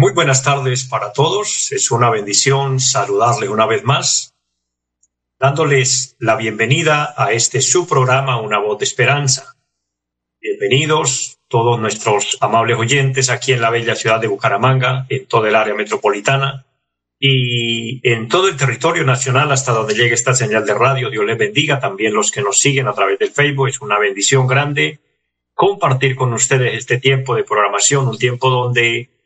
muy buenas tardes para todos. Es una bendición saludarles una vez más, dándoles la bienvenida a este su programa Una voz de esperanza. Bienvenidos todos nuestros amables oyentes aquí en la bella ciudad de Bucaramanga, en toda el área metropolitana y en todo el territorio nacional hasta donde llegue esta señal de radio. Dios les bendiga. También los que nos siguen a través del Facebook. Es una bendición grande compartir con ustedes este tiempo de programación, un tiempo donde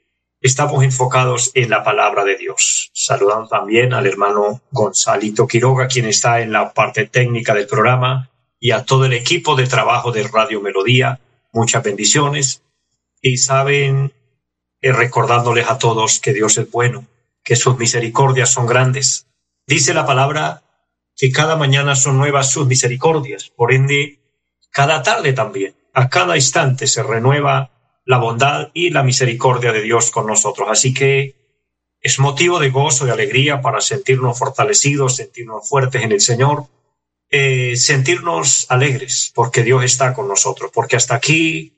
estamos enfocados en la palabra de Dios. Saludamos también al hermano Gonzalito Quiroga, quien está en la parte técnica del programa, y a todo el equipo de trabajo de Radio Melodía. Muchas bendiciones. Y saben, eh, recordándoles a todos que Dios es bueno, que sus misericordias son grandes. Dice la palabra que cada mañana son nuevas sus misericordias, por ende, cada tarde también, a cada instante se renueva la bondad y la misericordia de Dios con nosotros. Así que es motivo de gozo, de alegría para sentirnos fortalecidos, sentirnos fuertes en el Señor, eh, sentirnos alegres porque Dios está con nosotros, porque hasta aquí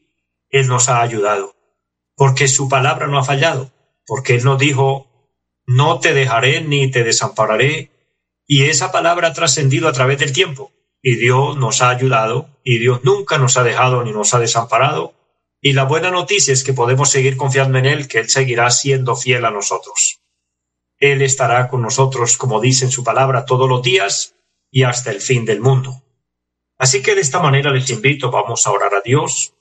Él nos ha ayudado, porque su palabra no ha fallado, porque Él nos dijo, no te dejaré ni te desampararé, y esa palabra ha trascendido a través del tiempo, y Dios nos ha ayudado, y Dios nunca nos ha dejado ni nos ha desamparado, y la buena noticia es que podemos seguir confiando en Él, que Él seguirá siendo fiel a nosotros. Él estará con nosotros, como dice en su palabra, todos los días y hasta el fin del mundo. Así que de esta manera les invito, vamos a orar a Dios.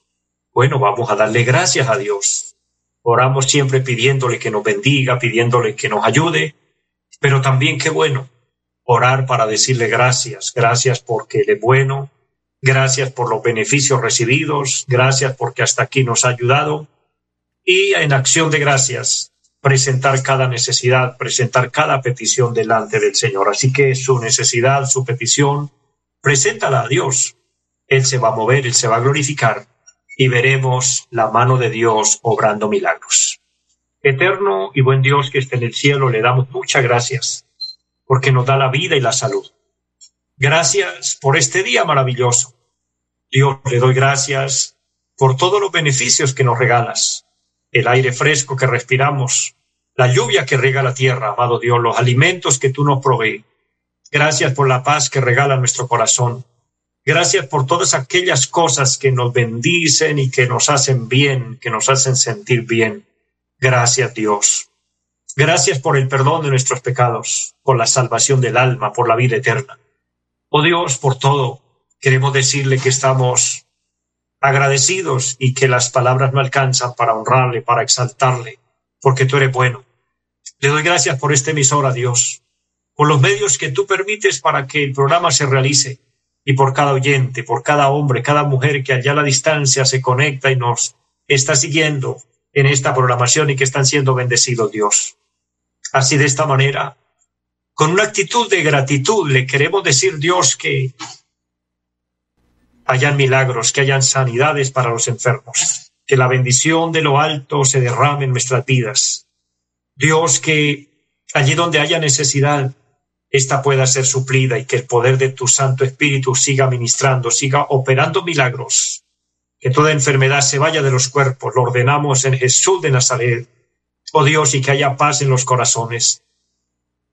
Bueno, vamos a darle gracias a Dios. Oramos siempre pidiéndole que nos bendiga, pidiéndole que nos ayude, pero también qué bueno orar para decirle gracias, gracias porque Él es bueno, Gracias por los beneficios recibidos. Gracias porque hasta aquí nos ha ayudado. Y en acción de gracias, presentar cada necesidad, presentar cada petición delante del Señor. Así que su necesidad, su petición, preséntala a Dios. Él se va a mover, Él se va a glorificar y veremos la mano de Dios obrando milagros. Eterno y buen Dios que esté en el cielo, le damos muchas gracias porque nos da la vida y la salud. Gracias por este día maravilloso. Dios, le doy gracias por todos los beneficios que nos regalas, el aire fresco que respiramos, la lluvia que riega la tierra, amado Dios, los alimentos que tú nos provees. Gracias por la paz que regala nuestro corazón. Gracias por todas aquellas cosas que nos bendicen y que nos hacen bien, que nos hacen sentir bien. Gracias Dios. Gracias por el perdón de nuestros pecados, por la salvación del alma, por la vida eterna. Oh Dios, por todo, queremos decirle que estamos agradecidos y que las palabras no alcanzan para honrarle, para exaltarle, porque tú eres bueno. Le doy gracias por este emisora, Dios, por los medios que tú permites para que el programa se realice y por cada oyente, por cada hombre, cada mujer que allá a la distancia se conecta y nos está siguiendo en esta programación y que están siendo bendecidos, Dios. Así de esta manera, con una actitud de gratitud, le queremos decir, Dios, que hayan milagros, que hayan sanidades para los enfermos, que la bendición de lo alto se derrame en nuestras vidas. Dios, que allí donde haya necesidad, esta pueda ser suplida y que el poder de tu Santo Espíritu siga ministrando, siga operando milagros. Que toda enfermedad se vaya de los cuerpos, lo ordenamos en Jesús de Nazaret. Oh Dios, y que haya paz en los corazones.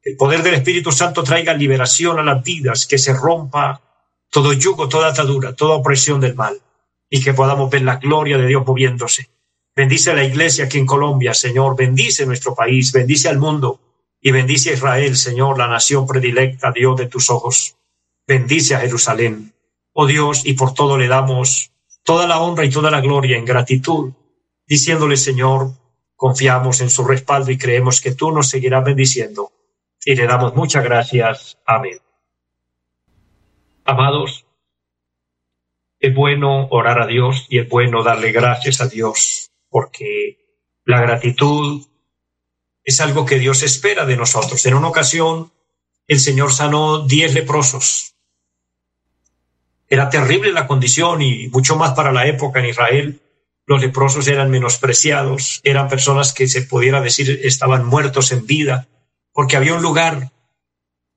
El poder del Espíritu Santo traiga liberación a las vidas, que se rompa todo yugo, toda atadura, toda opresión del mal, y que podamos ver la gloria de Dios moviéndose. Bendice a la iglesia aquí en Colombia, Señor, bendice nuestro país, bendice al mundo, y bendice a Israel, Señor, la nación predilecta, Dios de tus ojos. Bendice a Jerusalén, oh Dios, y por todo le damos toda la honra y toda la gloria en gratitud, diciéndole, Señor, confiamos en su respaldo y creemos que tú nos seguirás bendiciendo. Y le damos muchas gracias. Amén. Amados, es bueno orar a Dios y es bueno darle gracias a Dios porque la gratitud es algo que Dios espera de nosotros. En una ocasión, el Señor sanó diez leprosos. Era terrible la condición y mucho más para la época en Israel. Los leprosos eran menospreciados, eran personas que se pudiera decir estaban muertos en vida, porque había un lugar,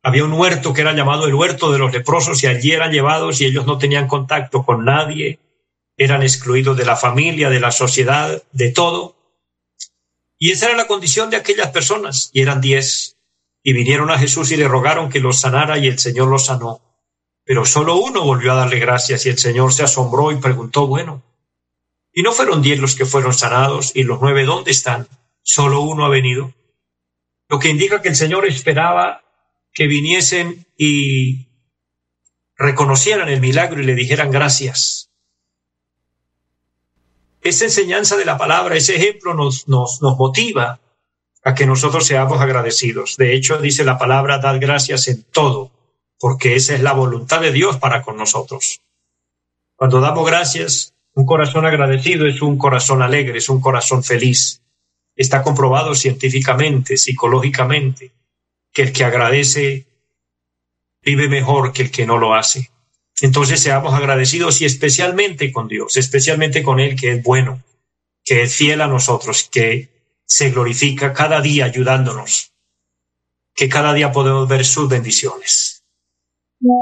había un huerto que era llamado el huerto de los leprosos y allí eran llevados y ellos no tenían contacto con nadie, eran excluidos de la familia, de la sociedad, de todo. Y esa era la condición de aquellas personas, y eran diez, y vinieron a Jesús y le rogaron que los sanara, y el Señor los sanó. Pero solo uno volvió a darle gracias, y el Señor se asombró y preguntó, bueno, ¿y no fueron diez los que fueron sanados, y los nueve dónde están? Solo uno ha venido. Lo que indica que el Señor esperaba que viniesen y reconocieran el milagro y le dijeran gracias esa enseñanza de la palabra, ese ejemplo nos, nos, nos motiva a que nosotros seamos agradecidos. De hecho, dice la palabra, dad gracias en todo, porque esa es la voluntad de Dios para con nosotros. Cuando damos gracias, un corazón agradecido es un corazón alegre, es un corazón feliz. Está comprobado científicamente, psicológicamente, que el que agradece vive mejor que el que no lo hace. Entonces seamos agradecidos y especialmente con Dios, especialmente con Él que es bueno, que es fiel a nosotros, que se glorifica cada día ayudándonos, que cada día podemos ver sus bendiciones.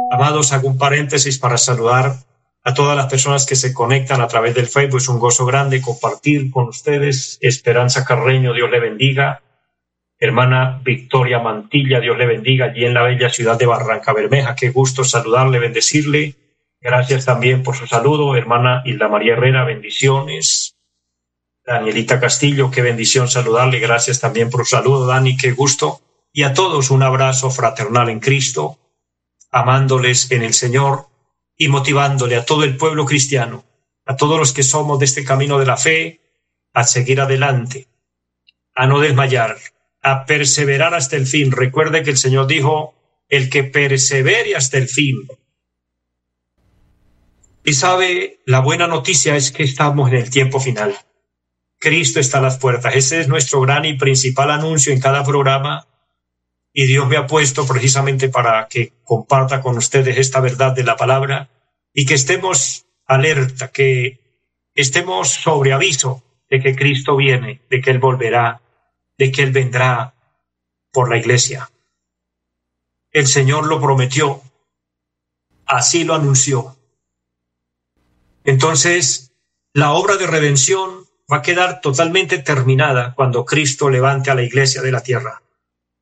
Amados, hago un paréntesis para saludar a todas las personas que se conectan a través del Facebook. Es un gozo grande compartir con ustedes. Esperanza Carreño, Dios le bendiga. Hermana Victoria Mantilla, Dios le bendiga, allí en la bella ciudad de Barranca Bermeja. Qué gusto saludarle, bendecirle. Gracias también por su saludo, hermana Hilda María Herrera, bendiciones. Danielita Castillo, qué bendición saludarle. Gracias también por su saludo, Dani, qué gusto. Y a todos un abrazo fraternal en Cristo, amándoles en el Señor y motivándole a todo el pueblo cristiano, a todos los que somos de este camino de la fe, a seguir adelante, a no desmayar, a perseverar hasta el fin. Recuerde que el Señor dijo, el que persevere hasta el fin. Y sabe, la buena noticia es que estamos en el tiempo final. Cristo está a las puertas. Ese es nuestro gran y principal anuncio en cada programa. Y Dios me ha puesto precisamente para que comparta con ustedes esta verdad de la palabra y que estemos alerta, que estemos sobre aviso de que Cristo viene, de que Él volverá, de que Él vendrá por la iglesia. El Señor lo prometió, así lo anunció. Entonces, la obra de redención va a quedar totalmente terminada cuando Cristo levante a la iglesia de la tierra.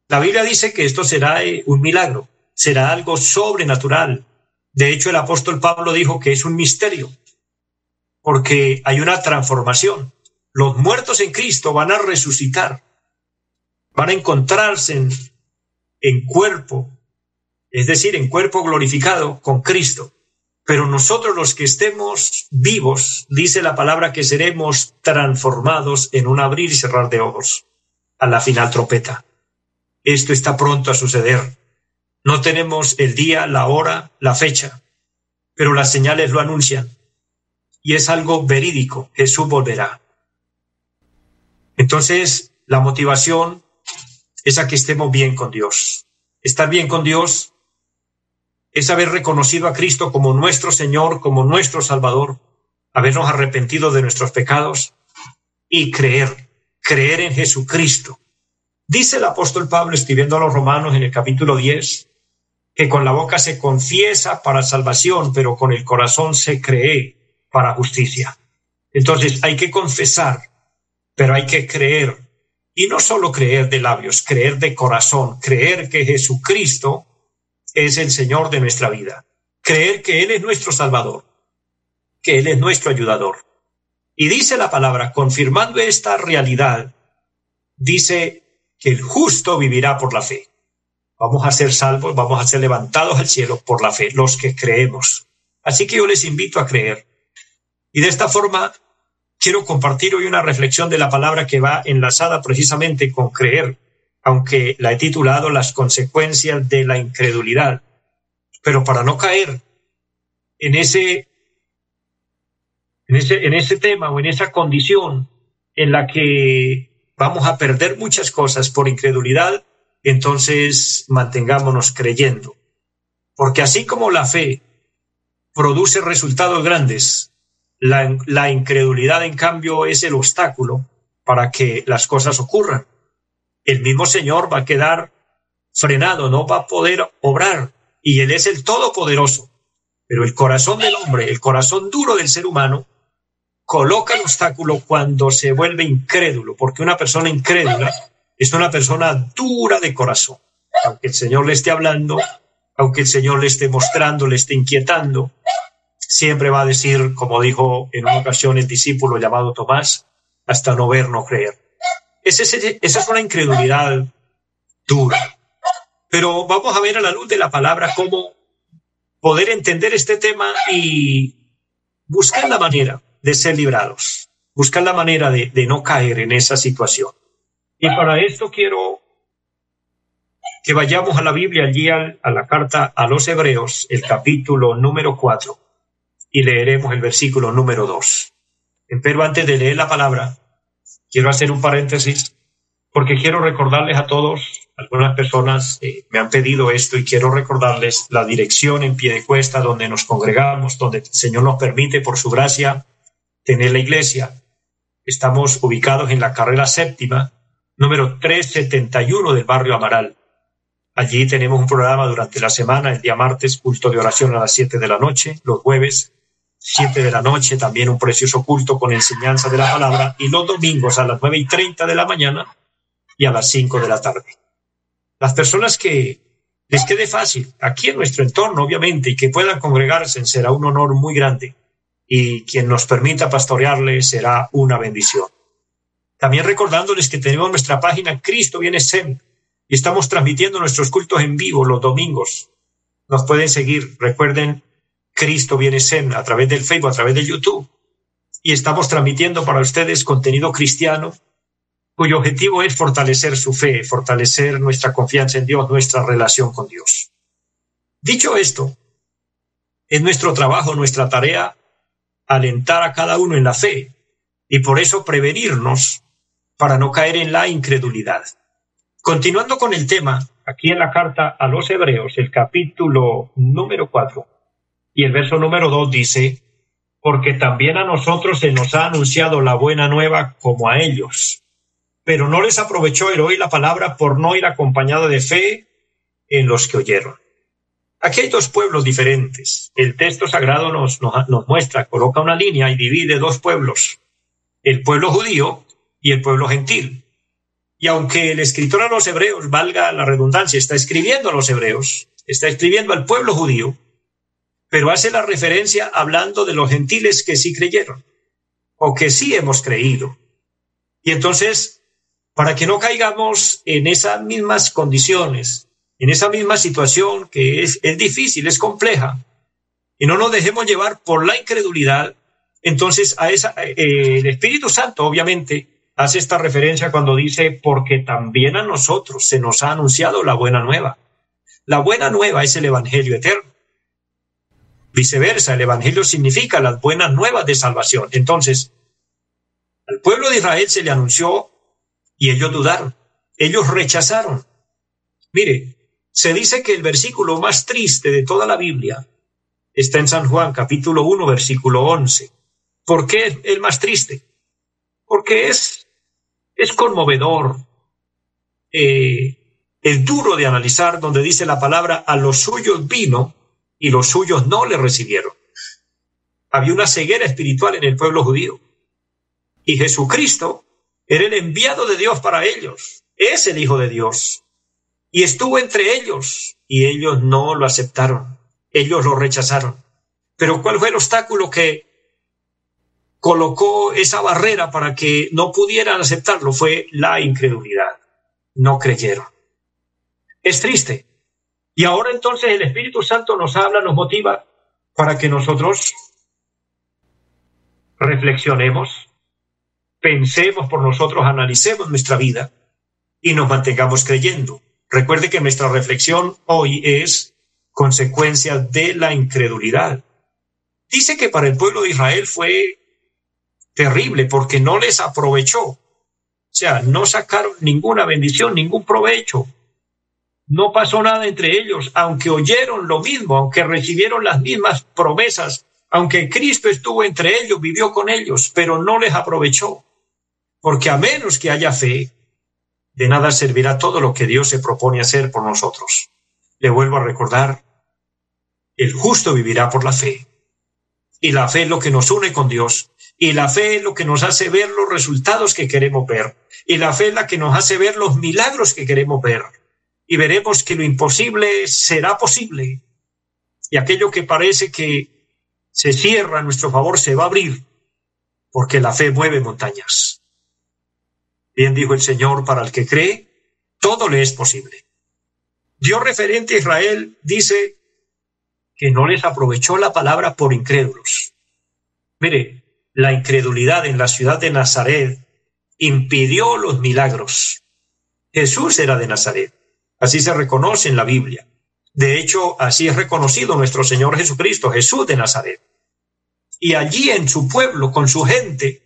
La Biblia dice que esto será eh, un milagro, será algo sobrenatural. De hecho, el apóstol Pablo dijo que es un misterio, porque hay una transformación. Los muertos en Cristo van a resucitar van a encontrarse en, cuerpo, es decir, en cuerpo glorificado con Cristo. Pero nosotros los que estemos vivos, dice la palabra que seremos transformados en un abrir y cerrar de ojos a la final trompeta. Esto está pronto a suceder. No tenemos el día, la hora, la fecha, pero las señales lo anuncian. Y es algo verídico. Jesús volverá. Entonces, la motivación es a que estemos bien con Dios. Estar bien con Dios es haber reconocido a Cristo como nuestro Señor, como nuestro Salvador, habernos arrepentido de nuestros pecados y creer, creer en Jesucristo. Dice el apóstol Pablo escribiendo a los romanos en el capítulo 10 que con la boca se confiesa para salvación, pero con el corazón se cree para justicia. Entonces hay que confesar, pero hay que creer y no solo creer de labios, creer de corazón, creer que Jesucristo es el Señor de nuestra vida, creer que Él es nuestro Salvador, que Él es nuestro ayudador. Y dice la palabra, confirmando esta realidad, dice que el justo vivirá por la fe. Vamos a ser salvos, vamos a ser levantados al cielo por la fe, los que creemos. Así que yo les invito a creer. Y de esta forma quiero compartir hoy una reflexión de la palabra que va enlazada precisamente con creer, aunque la he titulado Las consecuencias de la incredulidad. Pero para no caer en ese, en ese, en ese tema o en esa condición en la que vamos a perder muchas cosas por incredulidad, entonces mantengámonos creyendo. Porque así como la fe produce resultados grandes, la, incredulidad en cambio es el obstáculo para que las cosas ocurran. El mismo Señor va a quedar frenado, no va a poder obrar y Él es el Todopoderoso. Pero el corazón del hombre, el corazón duro del ser humano, coloca el obstáculo cuando se vuelve incrédulo, porque una persona incrédula es una persona dura de corazón. Aunque el Señor le esté hablando, aunque el Señor le esté mostrando, le esté inquietando, siempre va a decir, como dijo en una ocasión el discípulo llamado Tomás, hasta no ver, no creer. esa es una incredulidad dura. Pero vamos a ver a la luz de la palabra cómo poder entender este tema y buscar la manera de ser librados, buscar la manera de, no caer en esa situación. Y para esto quiero que vayamos a la Biblia, allí a, la carta a los Hebreos, el capítulo número 4, y leeremos el versículo número 2. Pero antes de leer la palabra, quiero hacer un paréntesis porque quiero recordarles a todos, algunas personas eh, me han pedido esto y quiero recordarles la dirección en pie de cuesta donde nos congregamos, donde el Señor nos permite por su gracia tener la iglesia. Estamos ubicados en la carrera séptima, número 371 del barrio Amaral. Allí tenemos un programa durante la semana, el día martes, culto de oración a las 7 de la noche, los jueves, 7 de la noche, también un precioso culto con enseñanza de la palabra, y los domingos a las 9 y 30 de la mañana, y a las 5 de la tarde. Las personas que les quede fácil, aquí en nuestro entorno, obviamente, y que puedan congregarse, será un honor muy grande. Y quien nos permita pastorearles será una bendición. También recordándoles que tenemos nuestra página Cristo viene SEM y estamos transmitiendo nuestros cultos en vivo los domingos. Nos pueden seguir, recuerden, Cristo viene a través del Facebook, a través de YouTube. Y estamos transmitiendo para ustedes contenido cristiano cuyo objetivo es fortalecer su fe, fortalecer nuestra confianza en Dios, nuestra relación con Dios. Dicho esto, es nuestro trabajo, nuestra tarea, alentar a cada uno en la fe y por eso prevenirnos para no caer en la incredulidad. Continuando con el tema, aquí en la carta a los Hebreos, el capítulo número 4 y el verso número 2 dice, porque también a nosotros se nos ha anunciado la buena nueva como a ellos pero no les aprovechó el oír la palabra por no ir acompañado de fe en los que oyeron. Aquí hay dos pueblos diferentes. El texto sagrado nos, nos, muestra, coloca una línea y divide dos pueblos, el pueblo judío y el pueblo gentil. Y aunque el escritor a los hebreos, valga la redundancia, está escribiendo a los hebreos, está escribiendo al pueblo judío, pero hace la referencia hablando de los gentiles que sí creyeron o que sí hemos creído. Y entonces para que no caigamos en esas mismas condiciones, en esa misma situación que es, es difícil, es compleja, y no nos dejemos llevar por la incredulidad, entonces a esa, eh, el Espíritu Santo obviamente hace esta referencia cuando dice, porque también a nosotros se nos ha anunciado la buena nueva. La buena nueva es el Evangelio eterno. Viceversa, el Evangelio significa las buenas nuevas de salvación. Entonces, al pueblo de Israel se le anunció y ellos dudaron, ellos rechazaron. Mire, se dice que el versículo más triste de toda la Biblia está en San Juan capítulo 1 versículo 11. ¿Por qué el más triste? Porque es, es conmovedor, eh, es duro de analizar donde dice la palabra a los suyos vino y los suyos no le recibieron. Había una ceguera espiritual en el pueblo judío. Y Jesucristo era el enviado de Dios para ellos. Es el Hijo de Dios. Y estuvo entre ellos y ellos no lo aceptaron. Ellos lo rechazaron. Pero ¿cuál fue el obstáculo que colocó esa barrera para que no pudieran aceptarlo? Fue la incredulidad. No creyeron. Es triste. Y ahora entonces el Espíritu Santo nos habla, nos motiva para que nosotros reflexionemos, pensemos por nosotros, analicemos nuestra vida y nos mantengamos creyendo. Recuerde que nuestra reflexión hoy es consecuencia de la incredulidad. Dice que para el pueblo de Israel fue terrible porque no les aprovechó. O sea, no sacaron ninguna bendición, ningún provecho. No pasó nada entre ellos, aunque oyeron lo mismo, aunque recibieron las mismas promesas, aunque Cristo estuvo entre ellos, vivió con ellos, pero no les aprovechó. Porque a menos que haya fe, de nada servirá todo lo que Dios se propone hacer por nosotros. Le vuelvo a recordar, el justo vivirá por la fe. Y la fe es lo que nos une con Dios. Y la fe es lo que nos hace ver los resultados que queremos ver. Y la fe es la que nos hace ver los milagros que queremos ver. Y veremos que lo imposible será posible. Y aquello que parece que se cierra a nuestro favor se va a abrir. Porque la fe mueve montañas. Bien dijo el Señor, para el que cree, todo le es posible. Dios referente a Israel dice que no les aprovechó la palabra por incrédulos. Mire, la incredulidad en la ciudad de Nazaret impidió los milagros. Jesús era de Nazaret. Así se reconoce en la Biblia. De hecho, así es reconocido nuestro Señor Jesucristo, Jesús de Nazaret. Y allí en su pueblo, con su gente,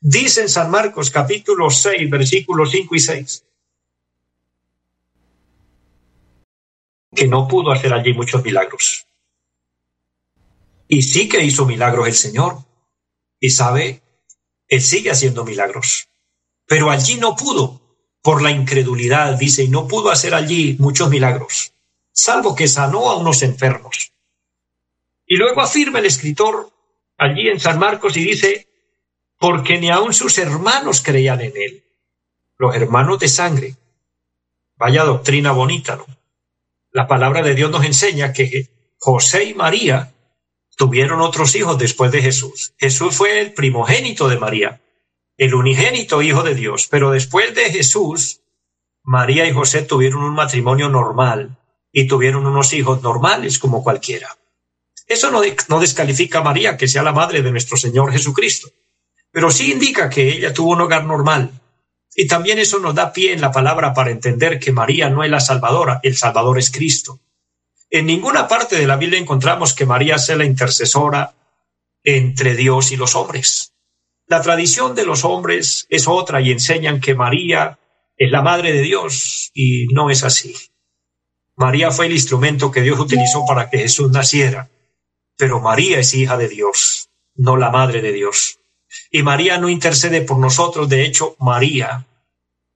Dice en San Marcos capítulo 6, versículos 5 y 6, que no pudo hacer allí muchos milagros. Y sí que hizo milagros el Señor. Y sabe, Él sigue haciendo milagros. Pero allí no pudo, por la incredulidad, dice, y no pudo hacer allí muchos milagros, salvo que sanó a unos enfermos. Y luego afirma el escritor allí en San Marcos y dice, porque ni aun sus hermanos creían en él. Los hermanos de sangre. Vaya doctrina bonita. La palabra de Dios nos enseña que José y María tuvieron otros hijos después de Jesús. Jesús fue el primogénito de María, el unigénito hijo de Dios, pero después de Jesús, María y José tuvieron un matrimonio normal y tuvieron unos hijos normales como cualquiera. Eso no, no descalifica a María que sea la madre de nuestro Señor Jesucristo pero sí indica que ella tuvo un hogar normal. Y también eso nos da pie en la palabra para entender que María no es la Salvadora, el Salvador es Cristo. En ninguna parte de la Biblia encontramos que María sea la intercesora entre Dios y los hombres. La tradición de los hombres es otra y enseñan que María es la madre de Dios y no es así. María fue el instrumento que Dios utilizó para que Jesús naciera, pero María es hija de Dios, no la madre de Dios. Y María no intercede por nosotros. De hecho, María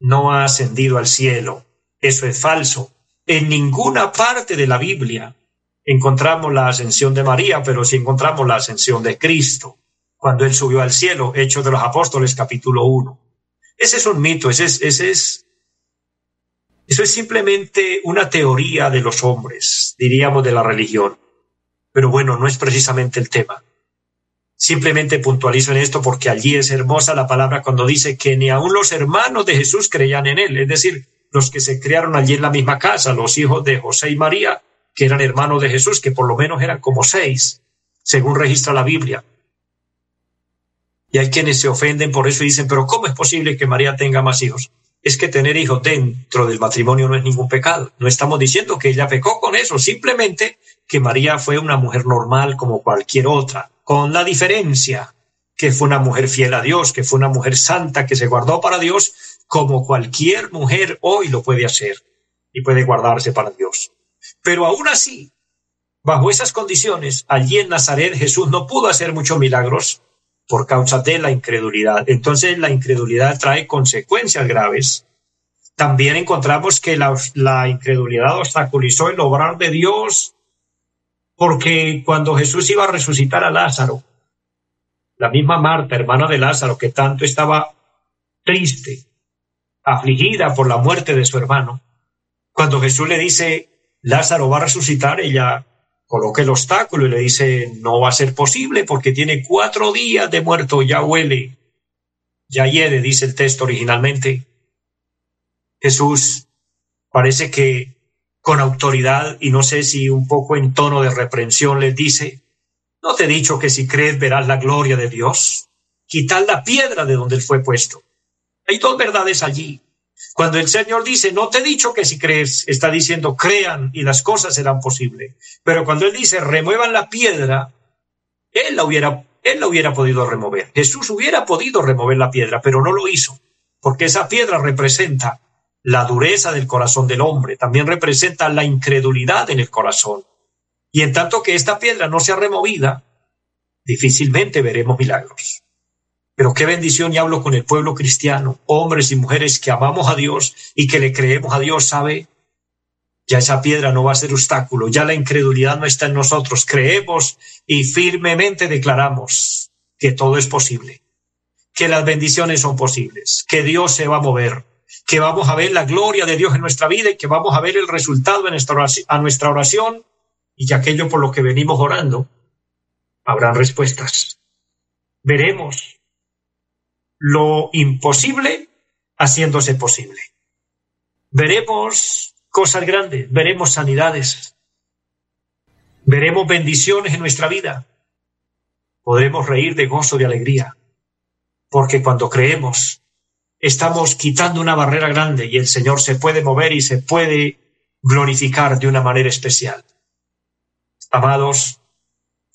no ha ascendido al cielo. Eso es falso. En ninguna parte de la Biblia encontramos la ascensión de María, pero sí encontramos la ascensión de Cristo, cuando Él subió al cielo, Hechos de los Apóstoles, capítulo 1. Ese es un mito, ese es, ese es, eso es simplemente una teoría de los hombres, diríamos de la religión. Pero bueno, no es precisamente el tema. Simplemente puntualizo en esto porque allí es hermosa la palabra cuando dice que ni aun los hermanos de Jesús creían en él, es decir, los que se criaron allí en la misma casa, los hijos de José y María, que eran hermanos de Jesús, que por lo menos eran como seis, según registra la Biblia. Y hay quienes se ofenden por eso y dicen, pero ¿cómo es posible que María tenga más hijos? Es que tener hijos dentro del matrimonio no es ningún pecado. No estamos diciendo que ella pecó con eso, simplemente que María fue una mujer normal como cualquier otra con la diferencia que fue una mujer fiel a Dios, que fue una mujer santa, que se guardó para Dios, como cualquier mujer hoy lo puede hacer y puede guardarse para Dios. Pero aún así, bajo esas condiciones, allí en Nazaret Jesús no pudo hacer muchos milagros por causa de la incredulidad. Entonces la incredulidad trae consecuencias graves. También encontramos que la, incredulidad obstaculizó el obrar de Dios porque cuando Jesús iba a resucitar a Lázaro, la misma Marta, hermana de Lázaro, que tanto estaba triste, afligida por la muerte de su hermano, cuando Jesús le dice, Lázaro va a resucitar, ella coloca el obstáculo y le dice, no va a ser posible porque tiene cuatro días de muerto, ya huele, ya hiede, dice el texto originalmente. Jesús parece que con autoridad y no sé si un poco en tono de reprensión les dice, ¿no te he dicho que si crees verás la gloria de Dios? Quitad la piedra de donde él fue puesto. Hay dos verdades allí. Cuando el Señor dice, no te he dicho que si crees, está diciendo, crean y las cosas serán posibles. Pero cuando Él dice, remuevan la piedra, Él la hubiera él la hubiera podido remover. Jesús hubiera podido remover la piedra, pero no lo hizo, porque esa piedra representa la dureza del corazón del hombre, también representa la incredulidad en el corazón. Y en tanto que esta piedra no sea removida, difícilmente veremos milagros. Pero qué bendición y hablo con el pueblo cristiano, hombres y mujeres que amamos a Dios y que le creemos a Dios, ¿sabe? Ya esa piedra no va a ser obstáculo, ya la incredulidad no está en nosotros. Creemos y firmemente declaramos que todo es posible, que las bendiciones son posibles, que Dios se va a mover, que vamos a ver la gloria de Dios en nuestra vida y que vamos a ver el resultado en nuestra oración, a nuestra oración y que aquello por lo que venimos orando, habrán respuestas. Veremos lo imposible haciéndose posible. Veremos cosas grandes, veremos sanidades, veremos bendiciones en nuestra vida, podremos reír de gozo, de alegría, porque cuando creemos, estamos quitando una barrera grande y el Señor se puede mover y se puede glorificar de una manera especial. Amados,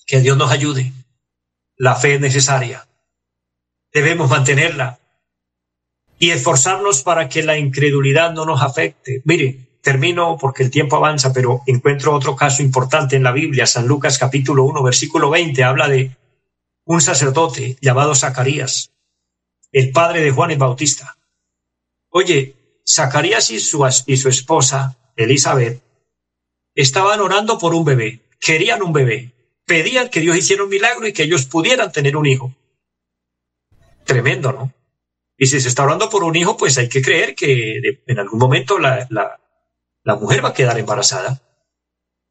que Dios nos ayude. La fe es necesaria. Debemos mantenerla y esforzarnos para que la incredulidad no nos afecte. Mire, termino porque el tiempo avanza, pero encuentro otro caso importante en la Biblia. San Lucas capítulo 1, versículo 20, habla de un sacerdote llamado Zacarías, el padre de Juan el Bautista. Oye, Zacarías y su, y su esposa, Elizabeth, estaban orando por un bebé, querían un bebé, pedían que Dios hiciera un milagro y que ellos pudieran tener un hijo. Tremendo, ¿no? Y si se está orando por un hijo, pues hay que creer que en algún momento la, la mujer va a quedar embarazada.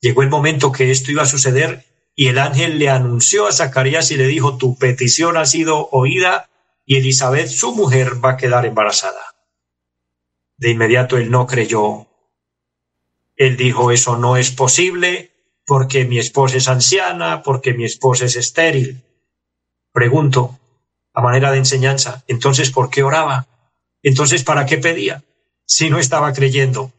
Llegó el momento que esto iba a suceder y el ángel le anunció a Zacarías y le dijo, tu petición ha sido oída y Elizabeth, su mujer, va a quedar embarazada. De inmediato él no creyó. Él dijo, eso no es posible porque mi esposa es anciana, porque mi esposa es estéril. Pregunto, a manera de enseñanza, entonces, ¿por qué oraba? Entonces, ¿para qué pedía? Si no estaba creyendo.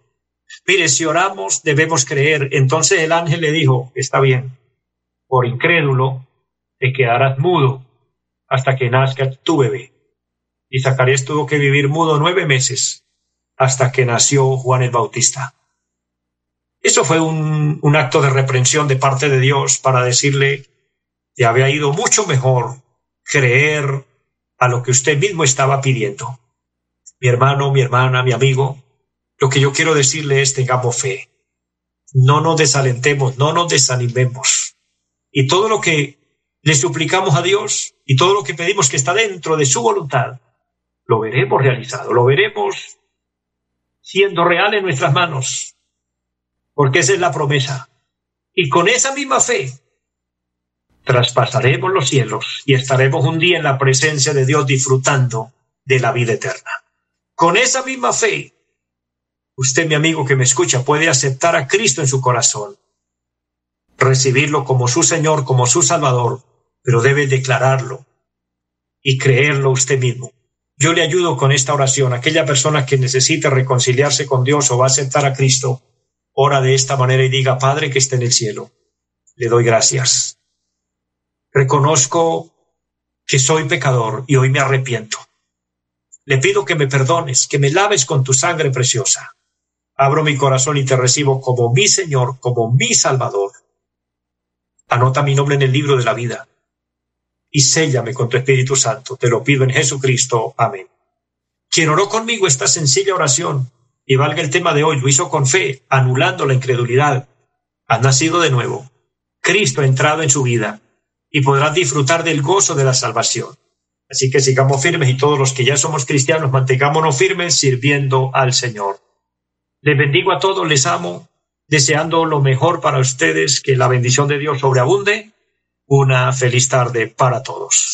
Mire, si oramos debemos creer. Entonces el ángel le dijo, está bien, por incrédulo te quedarás mudo hasta que nazca tu bebé. Y Zacarías tuvo que vivir mudo nueve meses hasta que nació Juan el Bautista. Eso fue un, un acto de reprensión de parte de Dios para decirle que había ido mucho mejor creer a lo que usted mismo estaba pidiendo. Mi hermano, mi hermana, mi amigo, lo que yo quiero decirle es tengamos fe. No nos desalentemos, no nos desanimemos. Y todo lo que le suplicamos a Dios y todo lo que pedimos que está dentro de su voluntad, lo veremos realizado, lo veremos siendo real en nuestras manos, porque esa es la promesa. Y con esa misma fe traspasaremos los cielos y estaremos un día en la presencia de Dios disfrutando de la vida eterna. Con esa misma fe usted, mi amigo que me escucha, puede aceptar a Cristo en su corazón, recibirlo como su Señor, como su Salvador, pero debe declararlo y creerlo usted mismo. Yo le ayudo con esta oración. Aquella persona que necesite reconciliarse con Dios o va a aceptar a Cristo, ora de esta manera y diga, Padre que esté en el cielo, le doy gracias. Reconozco que soy pecador y hoy me arrepiento. Le pido que me perdones, que me laves con tu sangre preciosa abro mi corazón y te recibo como mi Señor, como mi Salvador. Anota mi nombre en el libro de la vida y séllame con tu Espíritu Santo. Te lo pido en Jesucristo. Amén. Quien oró conmigo esta sencilla oración, y valga el tema de hoy, lo hizo con fe, anulando la incredulidad. Ha nacido de nuevo. Cristo ha entrado en su vida y podrás disfrutar del gozo de la salvación. Así que sigamos firmes y todos los que ya somos cristianos mantengámonos firmes sirviendo al Señor. Les bendigo a todos, les amo, deseando lo mejor para ustedes, que la bendición de Dios sobreabunde. Una feliz tarde para todos.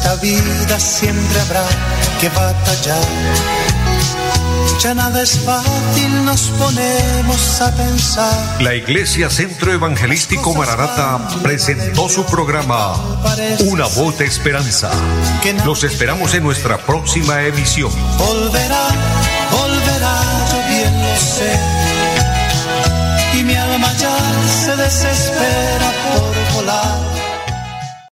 Esta vida siempre habrá que batallar. Ya nada es fácil, nos ponemos a pensar. La Iglesia Centro Evangelístico Maranata presentó su programa Una voz de esperanza. Los esperamos en nuestra próxima emisión. Volverá, volverá, yo bien lo sé. Y mi alma ya se desespera